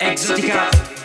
Exotica.